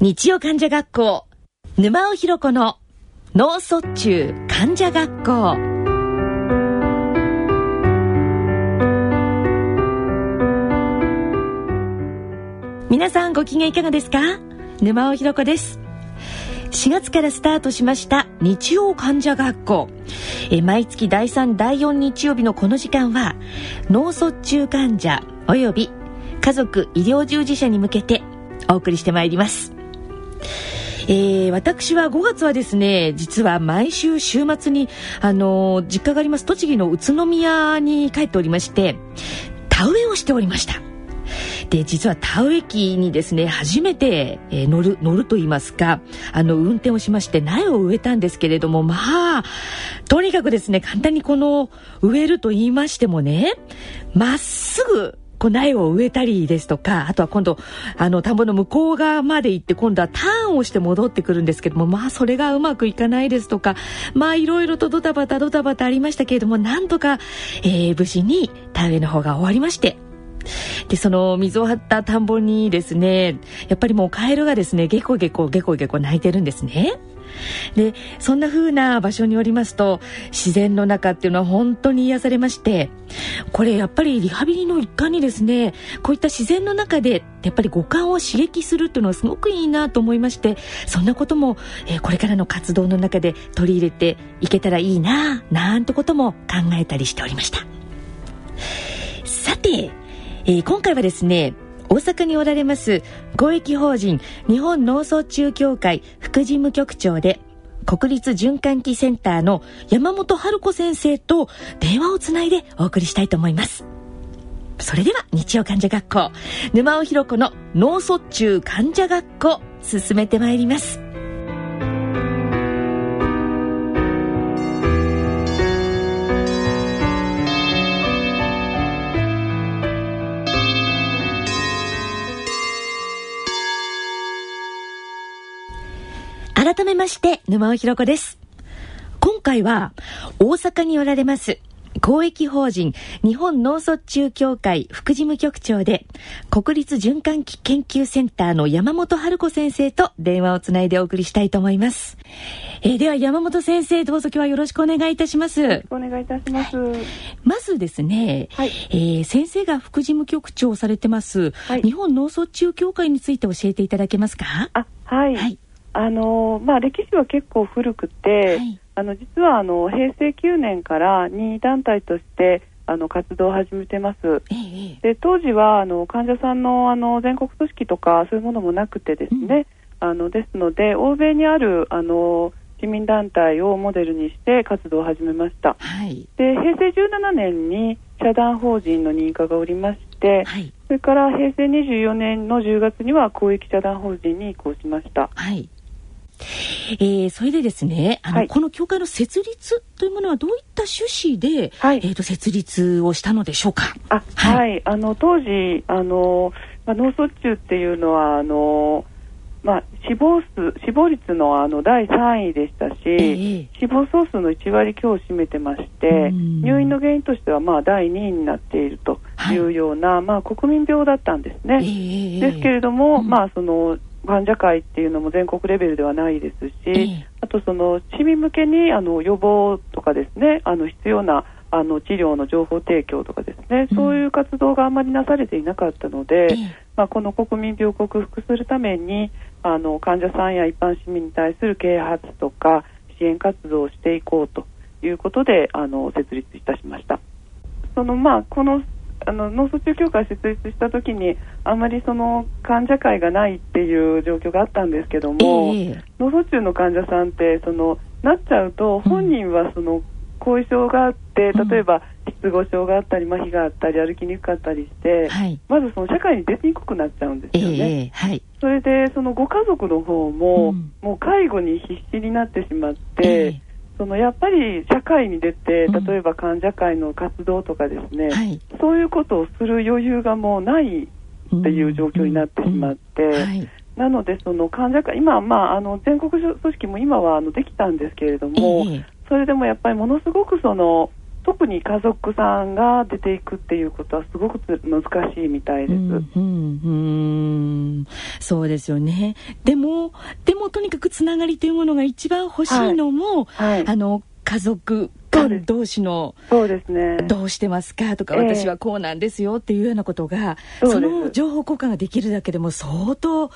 日曜患者学校。沼尾ひ子の脳卒中患者学校。皆さんご機嫌いかがですか？沼尾ひ子です。4月からスタートしました日曜患者学校。え毎月第3第4日曜日のこの時間は脳卒中患者および家族医療従事者に向けてお送りしてまいります。えー、私は5月はですね実は毎週週末にあのー、実家があります栃木の宇都宮に帰っておりまして田植えをしておりました。で実は田植え機にですね初めて、えー、乗る乗ると言いますかあの運転をしまして苗を植えたんですけれどもまあとにかくですね簡単にこの植えると言いましてもねまっすぐこう苗を植えたりですとか、あとは今度、あの、田んぼの向こう側まで行って、今度はターンをして戻ってくるんですけども、まあ、それがうまくいかないですとか、まあ、いろいろとドタバタドタバタありましたけれども、なんとか、えー、無事に田植えの方が終わりまして、で、その水を張った田んぼにですね、やっぱりもうカエルがですね、ゲコゲコゲコゲコ鳴いてるんですね。でそんな風な場所におりますと自然の中っていうのは本当に癒されましてこれやっぱりリハビリの一環にですねこういった自然の中でやっぱり五感を刺激するっていうのはすごくいいなと思いましてそんなことも、えー、これからの活動の中で取り入れていけたらいいななんてことも考えたりしておりました。さて、えー、今回はですね大阪におられます公益法人日本脳卒中協会副事務局長で国立循環器センターの山本春子先生と電話をつないでお送りしたいと思います。それでは日曜患者学校沼尾ひ子の脳卒中患者学校進めてまいります。改めまして、沼尾ひろ子です。今回は、大阪におられます、公益法人日本脳卒中協会副事務局長で国立循環器研究センターの山本春子先生と電話をつないでお送りしたいと思います。えー、では山本先生どうぞ今日はよろしくお願いいたします。よろしくお願いいたします。まずですね、はい、えー、先生が副事務局長をされてます、はい、日本脳卒中協会について教えていただけますか？あはい、はいあのまあ、歴史は結構古くて、はい、あの実はあの平成9年から任意団体としてあの活動を始めてます、ええ、で当時はあの患者さんのあの全国組織とかそういうものもなくてですね、うん、あのですので欧米にあるあの市民団体をモデルにして活動を始めました、はい、で平成17年に社団法人の認可がおりまして、はい、それから平成24年の10月には公益社団法人に移行しました、はいえー、それでですねあの、はい、この協会の設立というものはどういった趣旨で、はい、えーと、設立をしたのでしょうか？あはい、はい、あの当時あの、まあ、脳卒中っていうのはあのまあ、死亡数死亡率のあの第3位でしたし、えー、死亡総数の1割強を占めてまして、入院の原因としてはまあ第2位になっているというような、はい、まあ、国民病だったんですね。えー、ですけれども、うん、まあ、その患者会っていうのも全国レベルではないですし、えー、あとその市民向けにあの予防とかですねあの必要なあの治療の情報提供とかですね、うん、そういう活動があまりなされていなかったので、えー、まあ、この国民病を克服するためにあの患者さんや一般市民に対する啓発とか支援活動をしていこうということであの設立いたしました。そのまあこのあの脳卒中協会設立した時にあまりその患者会がないっていう状況があったんですけども、えー、脳卒中の患者さんってそのなっちゃうと本人はその後遺症があって、うん、例えば失語症があったり麻痺があったり歩きにくかったりして、はい、まずその社会に出にくくなっちゃうんですよね。えーはい、それでそのご家族の方も、うん、もう介護に必死になってしまって、えーそのやっぱり社会に出て、例えば患者会の活動とかですね、うんはい、そういうことをする余裕がもうないっていう状況になってしまって、うん。はい、なので、その患者会、今、まあ、あの全国組織も今はあのできたんですけれども、えー、それでもやっぱりものすごくその特に家族さんが出ていくっていうことはすごく難しいみたいです。うん、うん、うん。そうですよね。でも、でもとにかくつながりというものが一番欲しいのも、はい。はい、あの、家族間同士のそうです。ね。どうしてますかとか、私はこうなんですよっていうようなことがその情報交換ができるだけでも相当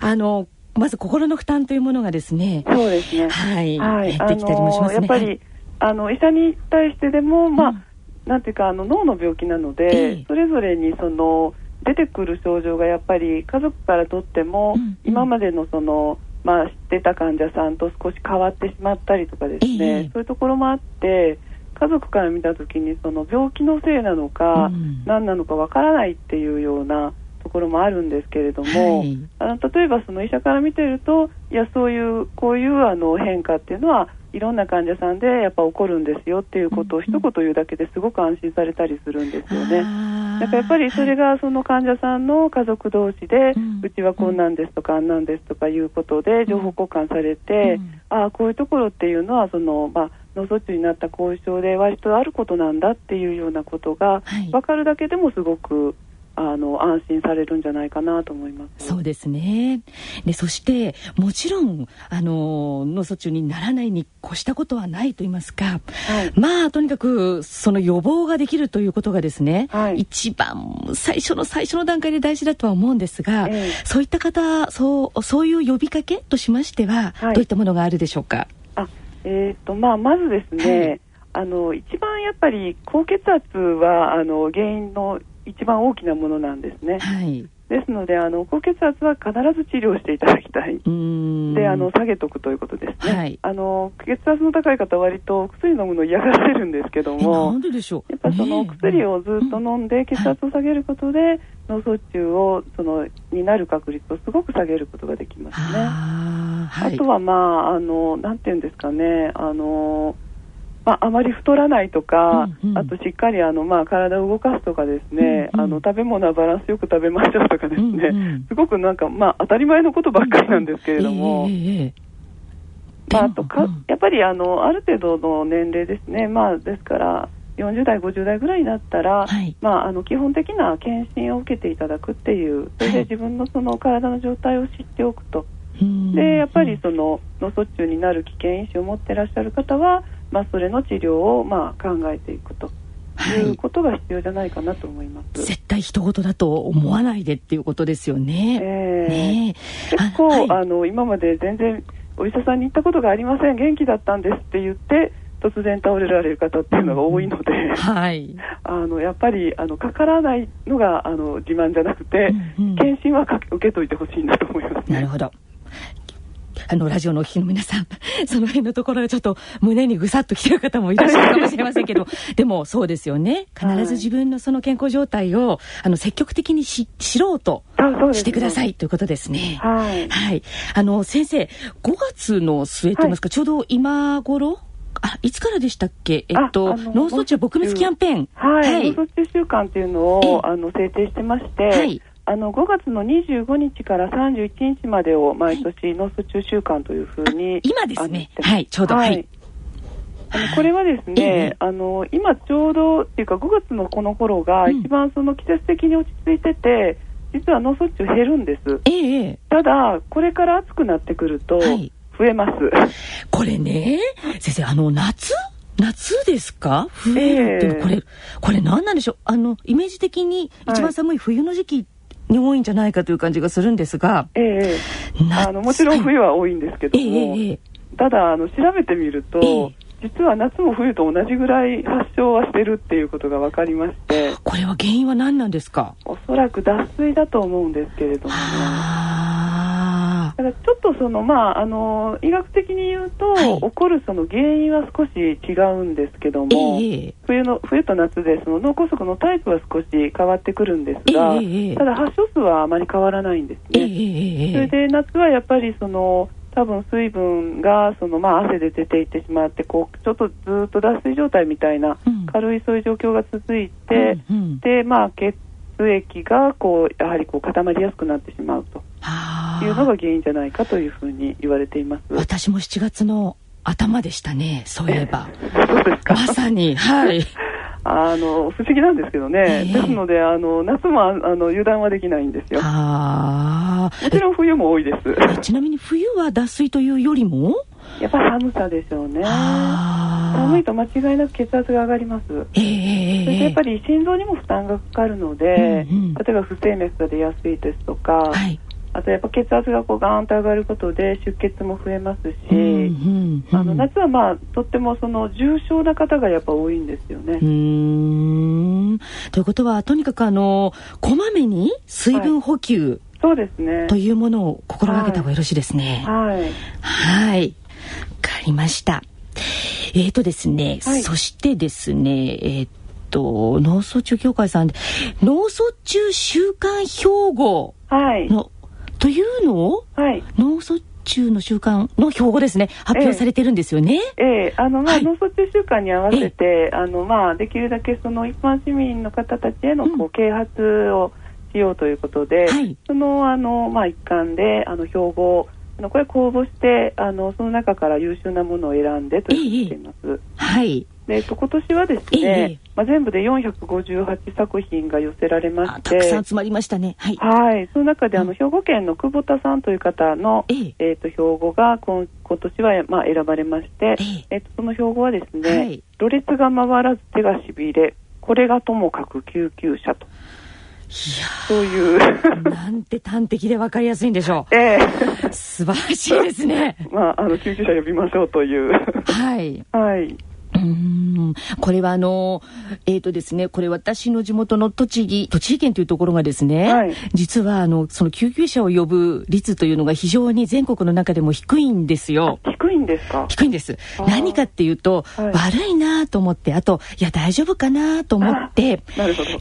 あのまず心の負担というものがですねそうですね。はい、はい、減ってきたりもしますね。やっぱり、あの医者に対してでも、まあ、うん、なんていうかあの脳の病気なので、えー、それぞれにその出てくる症状がやっぱり家族からとっても、うんうん、今までのそのまあ、知ってた患者さんと少し変わってしまったりとかですね、えー、そういうところもあって家族から見た時にその病気のせいなのか、うん、何なのかわからないっていうようなところもあるんですけれども、はい、あの例えばその医者から見てるといやそういうこういうあの変化っていうのはいろんな患者さんでやっぱ起こるんですよっていうことを一言言うだけですごく安心されたりするんですよね。だからやっぱりそれがその患者さんの家族同士で、うちはこんなんですとかあんなんですとかいうことで情報交換されて、ああこういうところっていうのはそのまあ脳卒中になった後遺症で割とあることなんだっていうようなことが分かるだけでもすごくあの安心されるんじゃないかなと思います。そうですね。で、そしてもちろんあの脳卒中にならないに越したことはないと言いますか、はい、まあとにかくその予防ができるということがですね、はい、一番最初の最初の段階で大事だとは思うんですが、えー、そういった方、そうそういう呼びかけとしましては、はい、どういったものがあるでしょうか？あ、えっ、ー、とまあまずですね。あの一番やっぱり高血圧はあの原因の一番大きなものなんですね。はい、ですのであの高血圧は必ず治療していただきたい。であの下げとくということですね、はい、あの血圧の高い方は割と薬飲むの嫌がられるんですけどもなんででしょう？やっぱその薬をずっと飲んで血圧を下げることで、脳卒中をそのになる確率をすごく下げることができますね。あはい、あとはまああのなんていうんですかね。あのまあ、あまり太らないとか、うんうん、あとしっかりあの、まあ、体を動かすとかですね、うんうん、あの食べ物はバランスよく食べましょうとかですね、うんうん、すごくなんか、まあ、当たり前のことばっかりなんですけれども、えー、まあ、あとか、やっぱりあのある程度の年齢ですね、まあ、ですから40代、50代ぐらいになったら、はい、まあ、あの基本的な検診を受けていただくっていう、それで自分のその体の状態を知っておくと。でやっぱりその脳卒中になる危険因子を持っていらっしゃる方は、まあ、それの治療をまあ考えていくと。いうことが必要じゃないかなと思います。絶対人事だと思わないでっていうことですよね。えー、ね結構あ、はい、あの今まで全然お医者さんに行ったことがありません元気だったんですって言って突然倒れられる方っていうのが多いので、うん、はい、あのやっぱりあのかからないのがあの自慢じゃなくて、うんうん、検診はか受けといてほしいなと思います、ね、なるほど。あの、ラジオのお聞きの皆さん、その辺のところがちょっと胸にぐさっと来てる方もいらっしゃるかもしれませんけど、でもそうですよね。必ず自分のその健康状態を、あの、積極的にし知ろうとしてくださいということですね。はい。はい。あの、先生、5月の末といいますか、はい、ちょうど今頃？あ、いつからでしたっけ？えっと、脳卒中撲滅キャンペーン。はい。はい、脳卒中週間っていうのを、あの、制定してまして、はい。あの5月の25日から31日までを毎年脳卒中週間というふうに今ですね。はいちょうど。はい、あのこれはですね、あの今ちょうどっていうか5月のこの頃が一番その季節的に落ち着いてて、実は脳卒中減るんです、ええ、ただこれから暑くなってくると増えます、はい、これね先生あの夏？夏ですか？冬っていうの、これこれ何なんでしょう？あのイメージ的に一番寒い冬の時期に多いんじゃないかという感じがするんですが、ええ。あのもちろん冬は多いんですけども、ええ、ただあの調べてみると、え実は夏も冬と同じぐらい発症はしてるっていうことが分かりましてこれは原因は何なんですか？おそらく脱水だと思うんですけれども。ねだからちょっとそのまああの医学的に言うと、はい、起こるその原因は少し違うんですけども、えー、冬の冬と夏でその脳梗塞のタイプは少し変わってくるんですが、えー、ただ発症数はあまり変わらないんですね。えー、それで夏はやっぱりその多分水分がその、まあ、汗で出ていってしまってこうちょっとずっと脱水状態みたいな、軽いそういう状況が続いて、うんうん、でまあ、血液がこうやはりこう固まりやすくなってしまうというのが原因じゃないかというふうに言われています私も7月の頭でしたね、そういえば。そうですか。まさに、はい。あの、不思議なんですけどね。えー、ですので、あの、夏もあの油断はできないんですよ。もちろん冬も多いです。ちなみに冬は脱水というよりも？やっぱ寒さでしょうね。寒いと間違いなく血圧が上がります。えー、そしてやっぱり心臓にも負担がかかるので、うんうん、例えば不整脈が出やすいですとか、はい、あとやっぱ血圧がこうガーンと上がることで出血も増えますし、うんうんうん、あの夏はまあとってもその重症な方がやっぱ多いんですよね。ということはとにかくあのこまめに水分補給、はいそうですね。というものを心がけた方がよろしいですね。はい。はい。わかりました。えっ、ー、とですね、はい、そしてですね、えっ、ー、と、脳卒中協会さんで、脳卒中週間標語の、はい、というのを、はい、脳卒中の週間の標語ですね、発表されてるんですよね。ええ。えー、あの、まあ、はい、脳卒中週間に合わせて、あの、まあ、できるだけその一般市民の方たちへの、こう、うん、啓発をしようということで、はい、その、あの、まあ、一環で、あの、標語あのこれ公募してあのその中から優秀なものを選んでと言っています。えー、はい。で、えっと、今年はですね、えー、まあ、全部で458作品が寄せられまして。たくさん集まりましたね。はい、はい、その中であの、兵庫県の久保田さんという方の、えー、えーと標語が今今年は、まあ、選ばれまして、えー、えーとその標語はですね、はい、ろれつが回らず手がしびれこれがともかく救急車と。そういうなんて端的で分かりやすいんでしょう。ええー、素晴らしいですね。まあ、あの、救急車呼びましょうという。はい。はい。うんこれはあの、えっ、ー、とですね、これ私の地元の栃木、栃木県というところがですね、はい、実はあの、その救急車を呼ぶ率というのが非常に全国の中でも低いんですよ。低いんですか？低いんです。何かっていうと、はい、悪いなと思って、あと、いや大丈夫かなと思って。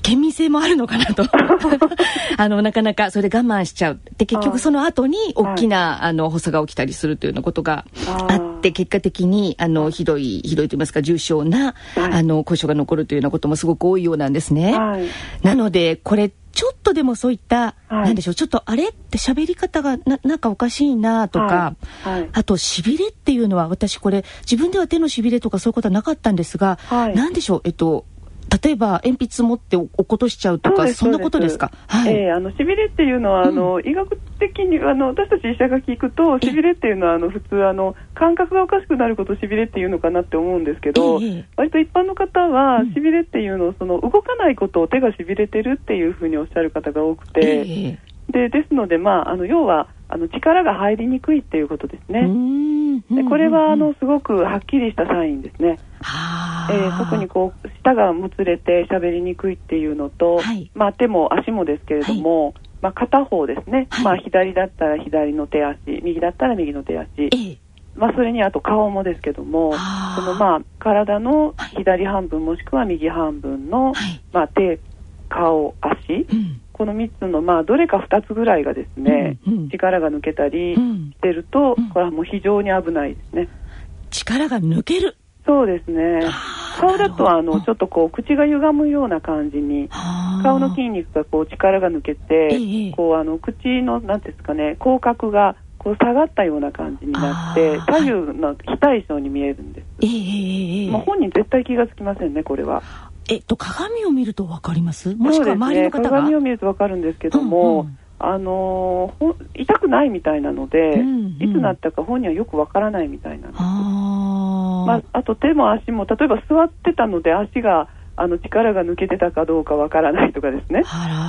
県民性もあるのかなと。あの、なかなかそれで我慢しちゃう。で、結局その後に大きな、はい、あの、発作が起きたりするというようなことがあって、結果的に、あの、ひどい、ひどいと言いますか、重症な、はい、あの後遺症が残るというようなこともすごく多いようなんですね。はい、なのでこれちょっとでもそういった、はい、なんでしょうちょっとあれって喋り方がななんかおかしいなとか、はい。はい、あとしびれっていうのは私これ自分では手のしびれとかそういうことはなかったんですが、はい、なんでしょうえっと例えば鉛筆持って落っことしちゃうとかそんなことですか？はい。えー、あのしびれっていうのは、あの、うん、医学的にあの私たち医者が聞くとしびれっていうのはあの普通あの感覚がおかしくなることをしびれっていうのかなって思うんですけど、えー、割と一般の方はしびれっていうのをその動かないことを手がしびれてるっていうふうにおっしゃる方が多くて、えー、でですのでまああの要はあの力が入りにくいっていうことですね。でこれはあのすごくはっきりしたサインですね。えー、特にこう舌がもつれて喋りにくいっていうのと、はい、まあ手も足もですけれども、はい、まあ片方ですね、はい、まあ左だったら左の手足、右だったら右の手足。えーまあ、それにあと顔もですけども、そのまあ体の左半分もしくは右半分の、まあ、手、顔、足、うん。この3つの、まあ、どれか2つぐらいがですね、うんうん、力が抜けたりしてると、うん、これはもう非常に危ないですね。力が抜ける。そうですね。顔だとあのちょっとこう口が歪むような感じに顔の筋肉がこう力が抜けて、こうあの口のなんですかね口角がこう下がったような感じになって左右の非対称に見えるんです。えー、まあ、本人絶対気がつきませんねこれは。えっと、鏡を見るとわかります？もしくは周りの方が、ね、鏡を見るとわかるんですけども、うんうん、あのー、痛くないみたいなので、うんうん、いつなったか本人はよくわからないみたいなんです。あ,、まあ、あと手も足も、例えば座ってたので足が、あの力が抜けてたかどうかわからないとかですね。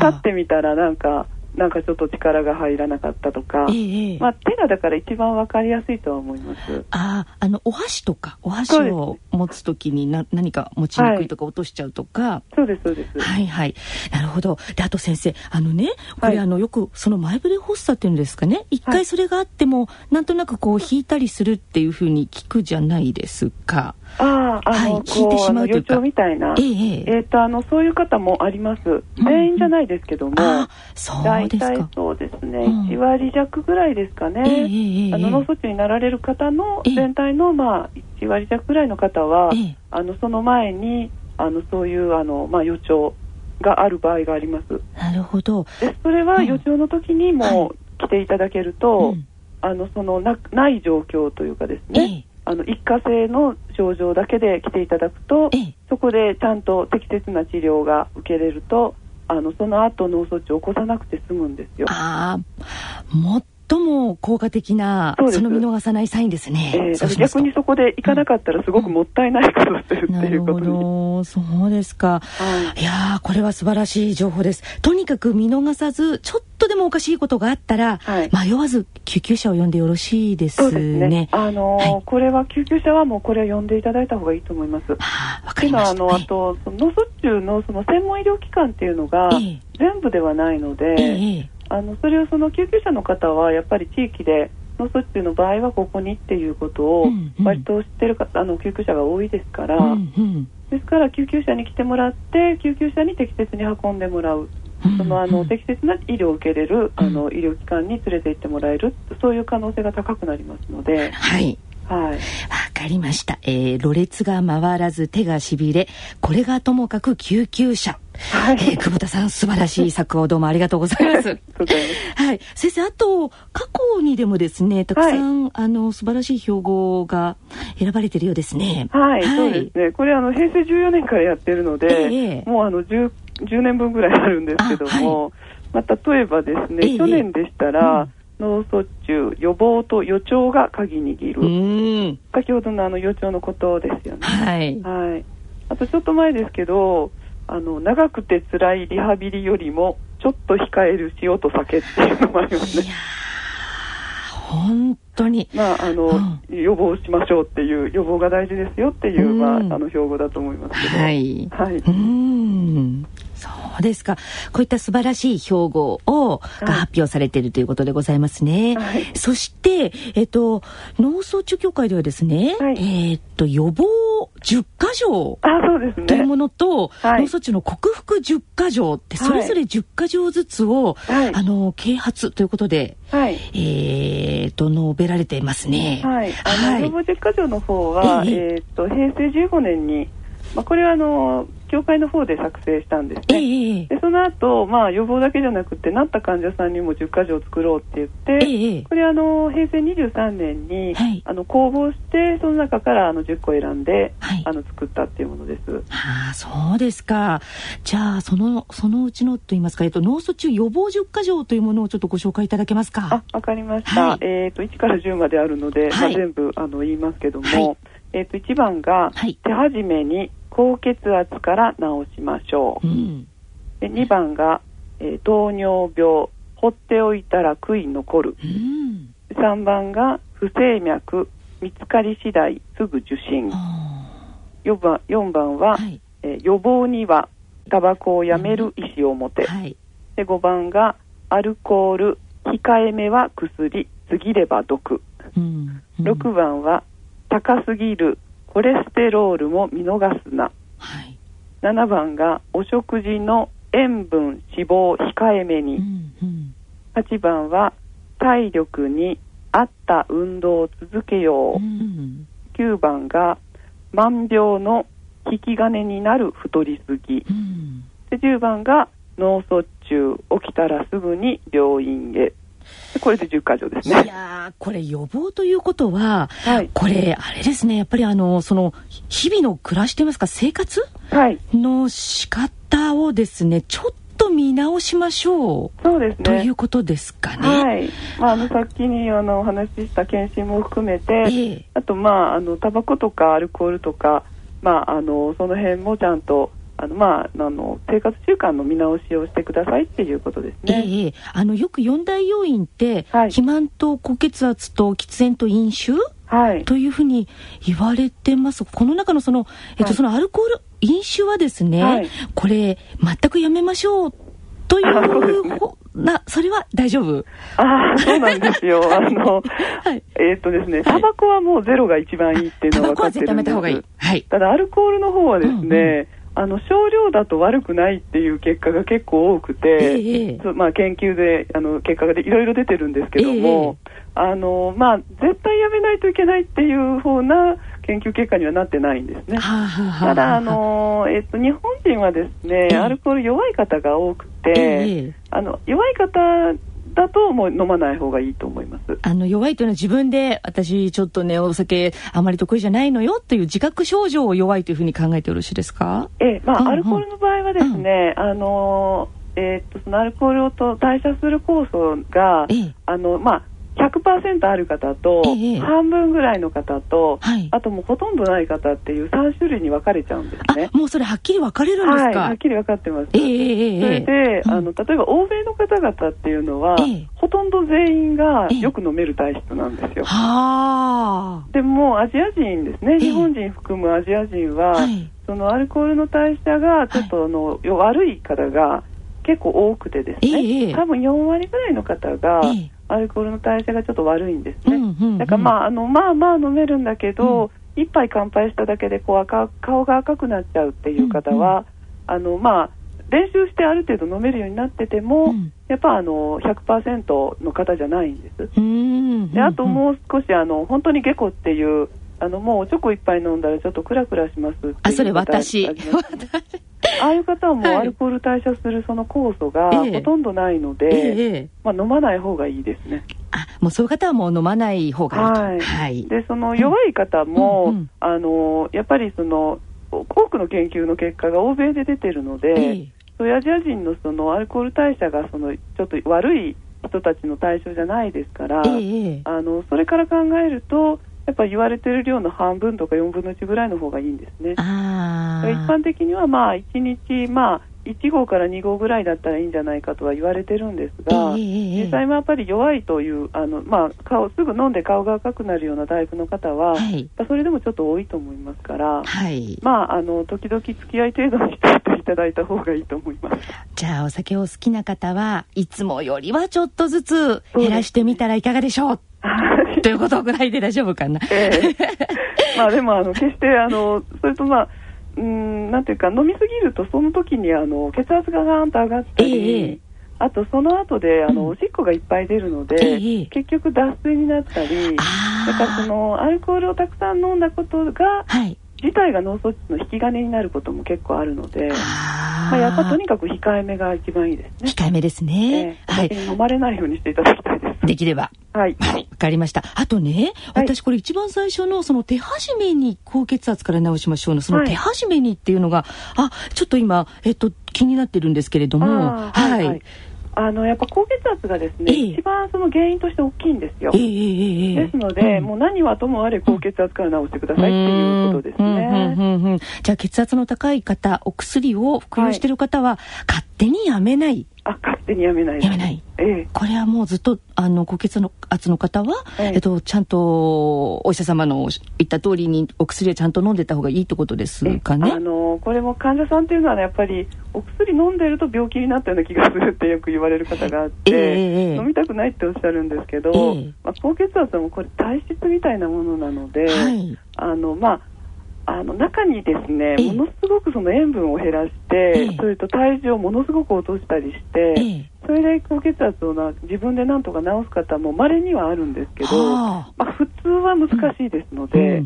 立ってみたらなんか、なんかちょっと力が入らなかったとか、ええ、まあ、手がだから一番わかりやすいとは思います。ああ、あの、お箸とか、お箸を持つときにな何か持ちにくいとか落としちゃうとか。そうです、そうです。はいはい。なるほど。で、あと先生、あのね、これ、はい、あの、よくその前触れ発作っていうんですかね、一回それがあっても、なんとなくこう引いたりするっていうふうに聞くじゃないですか。ああ、あの、はい、聞いてしまうというか。みたいな。えええっ、と、あの、そういう方もあります。全員じゃないですけども。あそうですか。そうですね、うん、1割弱ぐらいですかね。えー、あの、脳卒中になられる方の全体の、まあ、1割弱ぐらいの方は、あの、その前に、あの、そういう、あの、まあ、予兆がある場合があります。なるほど。で、それは予兆の時にも来ていただけると、あの、そのな、ない状況というかですね。あの一過性の症状だけで来ていただくと、そこでちゃんと適切な治療が受けれるとあのその後脳卒中を起こさなくて済むんですよ。あも最も効果的なその見逃さないサインですね。えー、逆にそこで行かなかったらすごくもったいないことをするっていうことに。そうですか。はい、いやこれは素晴らしい情報です。とにかく見逃さず、ちょっとでもおかしいことがあったら、はい、迷わず救急車を呼んでよろしいですね。すねあのーはい、これは救急車はもうこれは呼んでいただいた方がいいと思います。はあ、わかりました。あの、あと、脳卒中のその専門医療機関っていうのが、全部ではないので、ええあのそれをその救急車の方はやっぱり地域で脳卒中の場合はここにっていうことを割と知ってる方、あの救急車が多いですから、うんうん、ですから救急車に来てもらって救急車に適切に運んでもらう。そのあの適切な医療を受けれるあの医療機関に連れて行ってもらえる。そういう可能性が高くなりますので、はい、はい。わかりました。えー、ろれつが回らず手がしびれ、これがともかく救急車。はい、えー、久保田さん、素晴らしい作をどうもありがとうございます。はい。先生、あと、過去にでもですね、たくさん、はい、あの、素晴らしい標語が選ばれているようですね。はい、はい、そうですね。これ、あの、平成14年からやってるので、えー、もう、あの、10、10年分ぐらいあるんですけども、はい、まあ、例えばですね、えー、去年でしたら、うん脳卒中予防と予兆が鍵握る。先ほどのあの予兆のことですよね。はい、はい、あとちょっと前ですけどあの長くて辛いリハビリよりもちょっと控える塩と酒っていうのもありますね。本当にまああの、うん、予防しましょうっていう予防が大事ですよっていう、まあ、あの標語だと思いますけどはい、はい、うんそうですか。こういった素晴らしい標語を、が発表されているということでございますね。はい、そして、えっと、脳卒中協会ではですね、はい、えっと、予防10箇条というものと、はい、脳卒中の克服10箇条って、それぞれ10箇条ずつを、あの、啓発ということで、はい、えー、と、述べられていますね。はい。あの、予防10箇条の方は、えー、っと、平成15年に、まあ、これはあの協会の方で作成したんですね、えー、でその後、まあ予防だけじゃなくてなった患者さんにも10か条作ろうって言って、えー、これあの平成23年に、はい、あの公募してその中からあの10個選んで、はい、あの作ったっていうものです。はあそうですか。じゃあそのそのうちのといいますか、えっと、脳卒中予防10か条というものをちょっとご紹介いただけますか？あわかりました、はい、えっと1から10まであるので、まあ、全部あの言いますけども、えっと1番が、手始めに高血圧から治しましょう、うん、で2番が、えー、糖尿病放っておいたら悔い残る、うん、3番が不整脈見つかり次第すぐ受診。4番 ,4 番は、はい、えー、予防にはタバコをやめる意思を持て、うんはい、で5番がアルコール控えめは薬過ぎれば毒、うん。うん、6番は高すぎるコレステロールも見逃すな、はい、7番がお食事の塩分脂肪控えめに、うんうん、8番は体力に合った運動を続けよう、うん、9番が万病の引き金になる太りすぎ、うん、で10番が脳卒中起きたらすぐに病院へこれで10箇条ですね。いやこれ予防ということは、はい、これ、あれですね、やっぱりあの、その、日々の暮らしといいますか、生活の仕方をですね、ちょっと見直しましょう。そうですね。ということですかね。はい。まあ、あの、さっきにあの、お話しした検診も含めて、えー、あと、まあ、あの、タバコとかアルコールとか、まあ、あの、その辺もちゃんと、あのまあ、あの生活習慣の見直しをしてくださいっていうことですね。ええ、あのよく四大要因って、はい、肥満と高血圧と喫煙と飲酒、はい、というふうに言われてます。この中のその、えっと、そのアルコール、飲酒はですね、はい、これ全くやめましょうというな、それは大丈夫？ああ、そうなんですよ。あの、はい、えー、っとですね、タバコはもうゼロが一番いいっていうのは分かってるんです。タバコは絶対やめた方がいい。はい。ただ、アルコールの方はですね、うんうんあの少量だと悪くないっていう結果が結構多くて、えー、まあ、研究であの結果がいろいろ出てるんですけども、えー、あのまあ、絶対やめないといけないっていう方な研究結果にはなってないんですね。ただあの、えっと、日本人はですね、アルコール弱い方が多くて、あの弱い方だともう飲まない方がいいと思います。あの弱いというのは自分で私ちょっとねお酒あまり得意じゃないのよという自覚症状を弱いというふうに考えてよろしいですか？ええまあ、うんうん、アルコールの場合はですね、うん、あのえー、っとそのアルコールをと代謝する酵素が、ええ、あのまあ100%ある方と、ええ、半分ぐらいの方と、はい、あともうほとんどない方っていう3種類に分かれちゃうんですね。もうそれはっきり分かれるんですか、はい、はっきり分かってます。えー、それで、うん、あの例えば欧米の方々っていうのは、ほとんど全員がよく飲める体質なんですよ。でもアジア人ですね、日本人含むアジア人は、はい、そのアルコールの代謝がちょっとあの、悪い方が結構多くてですね、多分4割ぐらいの方が、アルコールの代謝がちょっと悪いんですね。うんうんうん、だからまあ、あの、まあまあ飲めるんだけど、一、うん、杯乾杯しただけでこう赤顔が赤くなっちゃうっていう方は、うんうん、あの、まあ、練習してある程度飲めるようになってても、うん、やっぱあの100%の方じゃないんです。うんうんうん、であともう少しあの本当に下戸っていうあのもうチョコ一杯飲んだらちょっとクラクラしますあそれ私。ああいう方はもうアルコール代謝するその酵素がほとんどないので、ええまあ、飲まない方がいいですね。あもうそういう方はもう飲まない方がいいと。はい。はい、で、その弱い方も、うんうん、あの、やっぱりその、多くの研究の結果が欧米で出てるので、えそういうアジア人のそのアルコール代謝がそのちょっと悪い人たちの対象じゃないですから、え。あのそれから考えると、やっぱ言われてる量の半分とか4分の1ぐらいの方がいいんですね。一般的にはまあ1日まあ1号から2号ぐらいだったらいいんじゃないかとは言われてるんですが、えー、実際もやっぱり弱いというあの、まあ、顔すぐ飲んで顔が赤くなるようなタイプの方は、はい、それでもちょっと多いと思いますから、はい、まああの時々付き合い程度にしていただいた方がいいと思います。じゃあお酒を好きな方はいつもよりはちょっとずつ減らしてみたらいかがでしょう？ということ？ぐらいで大丈夫かな？ええ。まあでもあの決してあのそれとまあうんなんていうか飲みすぎるとその時にあの血圧がガーンと上がったり、えー、あとその後であの、うん、おしっこがいっぱい出るので、えー、結局脱水になったりだからそのアルコールをたくさん飲んだことが、はい、自体が脳卒中の引き金になることも結構あるので、まあ、やっぱとにかく控えめが一番いいですね。控えめですね。えー、はい。飲まれないようにしていただきたいできれば。はい。はい。わかりました。あとね、私これ一番最初のその手始めに高血圧から直しましょうの、その手始めにっていうのが、はい、あ、ちょっと今、えっと、気になってるんですけれども、はい、はいはいあのやっぱ高血圧がですね、えー、一番その原因として大きいんですよ。えー、ですので、うん、もう何はともあれ高血圧から治してくださいっていうことですね。じゃあ血圧の高い方、お薬を服用している方は、勝手にやめない。あ、勝手にやめない。やめない。ええ、これはもうずっとあの高血圧の方は、えええっと、ちゃんとお医者様の言った通りにお薬をちゃんと飲んでた方がいいってことですかね？あのこれも患者さんっていうのは、ね、やっぱりお薬飲んでると病気になったような気がするってよく言われる方があって、え飲みたくないっておっしゃるんですけど、まあ、高血圧はもこれ体質みたいなものなので、はい、あのまああの中にですね、ものすごくその塩分を減らして、それと体重をものすごく落としたりして、それで高血圧をな自分でなんとか治す方もまれにはあるんですけど、まあ、普通は難しいですので、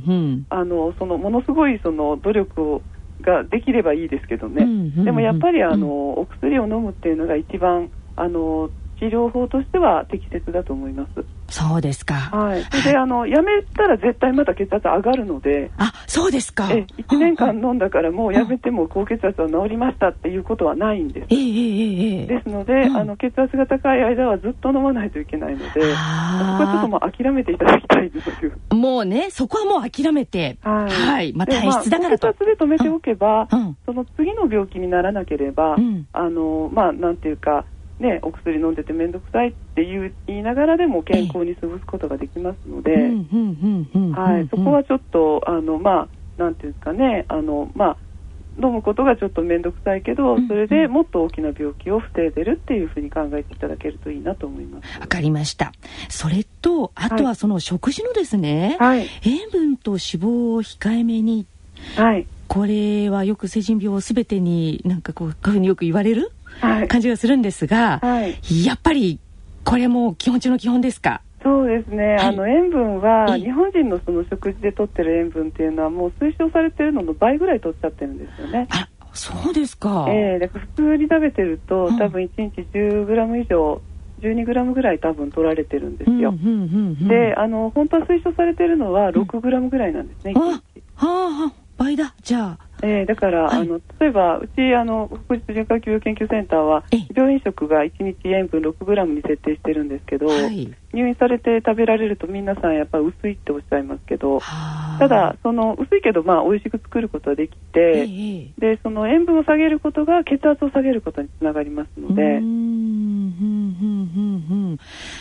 あのそのものすごいその努力をができればいいですけどね、でもやっぱりあの、お薬を飲むっていうのが一番あの治療法としては適切だと思います。そうですか。はい。で、あの、やめたら絶対また血圧上がるので。あ、そうですか。え、1年間飲んだからもうやめても高血圧は治りましたっていうことはないんです。ええええですので、うん、あの、血圧が高い間はずっと飲まないといけないので、そこはちょっともう諦めていただきたいという。もうね、そこはもう諦めて。はい。はい。まあ、体質だからと。まあ、血圧で止めておけば、うん、その次の病気にならなければ、うん、あの、まあ、なんていうか、ね、お薬飲んでて面倒くさいって言いながらでも健康に過ごすことができますので、はい、そこはちょっと、あの、まあ、なんていうんですかね、あの、まあ、飲むことがちょっと面倒くさいけど、それでもっと大きな病気を防いでるっていうふうに考えていただけるといいなと思います。わかりました。それと、あとはその食事のですね、はい、塩分と脂肪を控えめに、はい、これはよく成人病すべてになんかこう、こういうふうによく言われる感じがするんですが、はい、やっぱりこれも基本中の基本ですか？そうですね、はい、あの塩分は日本人のその食事で取ってる塩分っていうのはもう推奨されてるのの倍ぐらい取っちゃってるんですよね。そうですか。ええ。ー、だから普通に食べてると、多分1日10グラム以上12グラムぐらい多分取られてるんですよ。うんうんうんうん。で、あの本当は推奨されてるのは6グラムぐらいなんですね。あ一日。はあはあ倍だ。じゃあえーだから、はい。あの例えばうちあの国立循環器病研究センターはええ。病院食が1日塩分6グラムに設定してるんですけど、はい入院されて食べられると皆さんやっぱり薄いっておっしゃいますけど、はあ。ただその薄いけどまあ美味しく作ることはできえて、えでその塩分を下げることが血圧を下げることにつながりますので、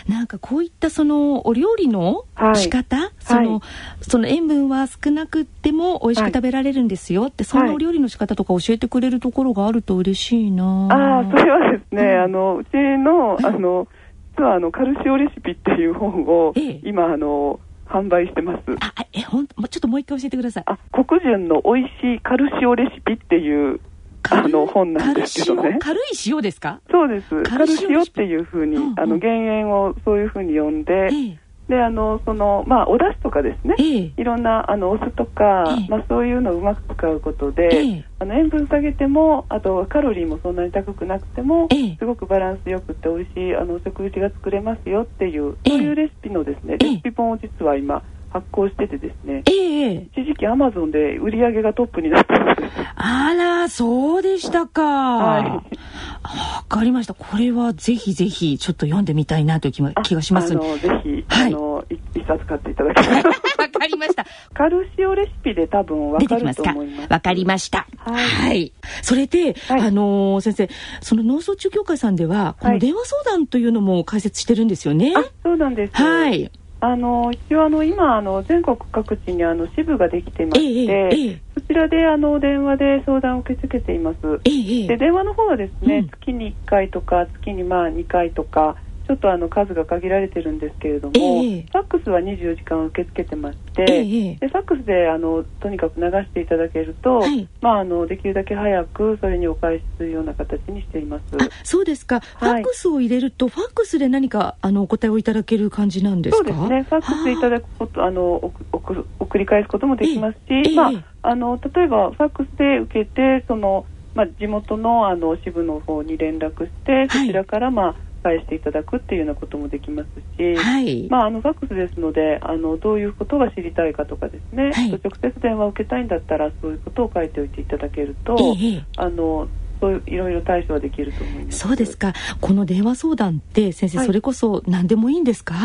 なんかこういったそのお料理のはい。仕方、その、はい。その塩分は少なくっても美味しく食べられるんですよって、そんなお料理の仕方とか教えてくれるところがあると嬉しいなああ、それはですね、うんあの、うちの、あの、実はあの、カルシオレシピっていう本をええ、今、あの、販売してます。ああえほんもうちょっともう一回教えてくださいあ、黒潤の美味しいカルシオレシピっていう、あの、本なんですけどね。軽い塩ですか？そうです。カルシオっていうふうにうんう、んあの、減塩をそういうふうに呼んで、えで、あの、その、まあ、お出汁とかですね。え。え。えいろんなあのお酢とか、ええ。まあ、そういうのをうまく使うことで、ええ。あの塩分下げてもあとカロリーもそんなに高くなくても、ええ。すごくバランスよくて美味しいあの食事が作れますよっていう、ええ。そういうレシピのですね、ええ。レシピ本を実は今発行しててですね、ええ。え一時期アマゾンで売り上げがトップになってるんで。す。あらそうでしたか。はい。わかりました。これはぜひぜひちょっと読んでみたいなという気も気がします。あのぜひ、はい。あのい一冊買っていただきたいわかりました。カルシオレシピで多分わかると思います。わかりました。はい。それで、はい。あのー先生、その脳卒中協会さんでは、こはい。の電話相談というのも開設してるんですよね。あそうなんです。はい。あの一応あの今あの全国各地にあの支部ができていまして、ええええそちらであの電話で相談を受け付けています。えで電話の方はですね、うん。月に1回とか月にまあ2回とかちょっとあの数が限られてるんですけれども、ええファックスは24時間受け付けてまして、ええでファックスであのとにかく流していただけると、はい。まあ、あのできるだけ早くそれにお返しするような形にしています。あ、そうですか。ファックスを入れると、ファックスで何か、あの、お答えをいただける感じなんですか？そうですね、ファックスでいただくこと、あ。の送送送り返すこともできますし、ええまえ。えあ、あの例えばファックスで受けて、そのまあ、地元のあの支部の方に連絡して、そちらから、まあ、返していただくっていうようなこともできますし、はい。まあ、あのファックスですのであの、どういうことが知りたいかとかですね、はい。直接電話を受けたいんだったら、そういうことを書いておいていただけると、ええ。ええあのそういういろいろ対処はできると思います。そうですか。この電話相談って、先生、はい。それこそ何でもいいんですか？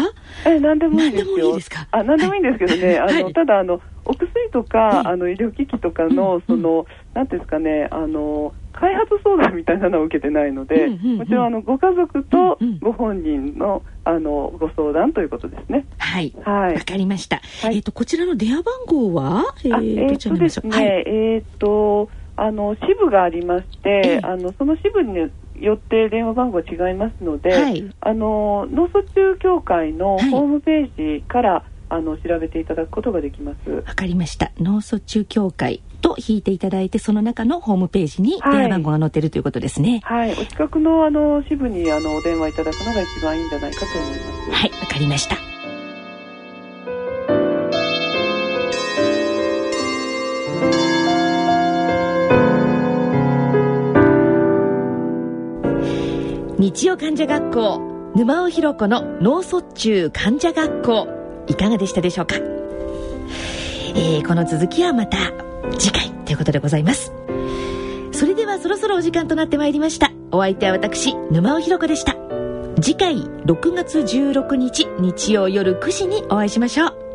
え何でもいいですよ。何でもいいですか？あ何でもいいんですけどね、はい。あのただあのお薬とか、ええ。あの医療機器とかの、うん。そのなんていうんですかねあの開発相談みたいなのを受けてないので、うんうんうんもちろんあのご家族とうんうんご本人のあのご相談ということですね。はい。はいわ。かりました。はいえっ、と、こちらの電話番号は、えあー、どえーちらですね、えーっとあの支部がありまして、ええあのその支部によって電話番号が違いますので、はいあの脳卒中協会のはいホームページから、あの調べていただくことができます。わかりました。脳卒中協会と引いていただいて、その中のホームページにはい電話番号が載ってるということですね。はい、お近くのあの支部にあのお電話いただくのが一番いいんじゃないかと思います。はい、わかりました。日曜患者学校沼尾ひろ子の脳卒中患者学校いかがでしたでしょうか、えーこの続きはまた次回ということでございます。それではそろそろお時間となってまいりました。お相手は私沼尾ひろ子でした。次回6月16日日曜夜9時にお会いしましょう。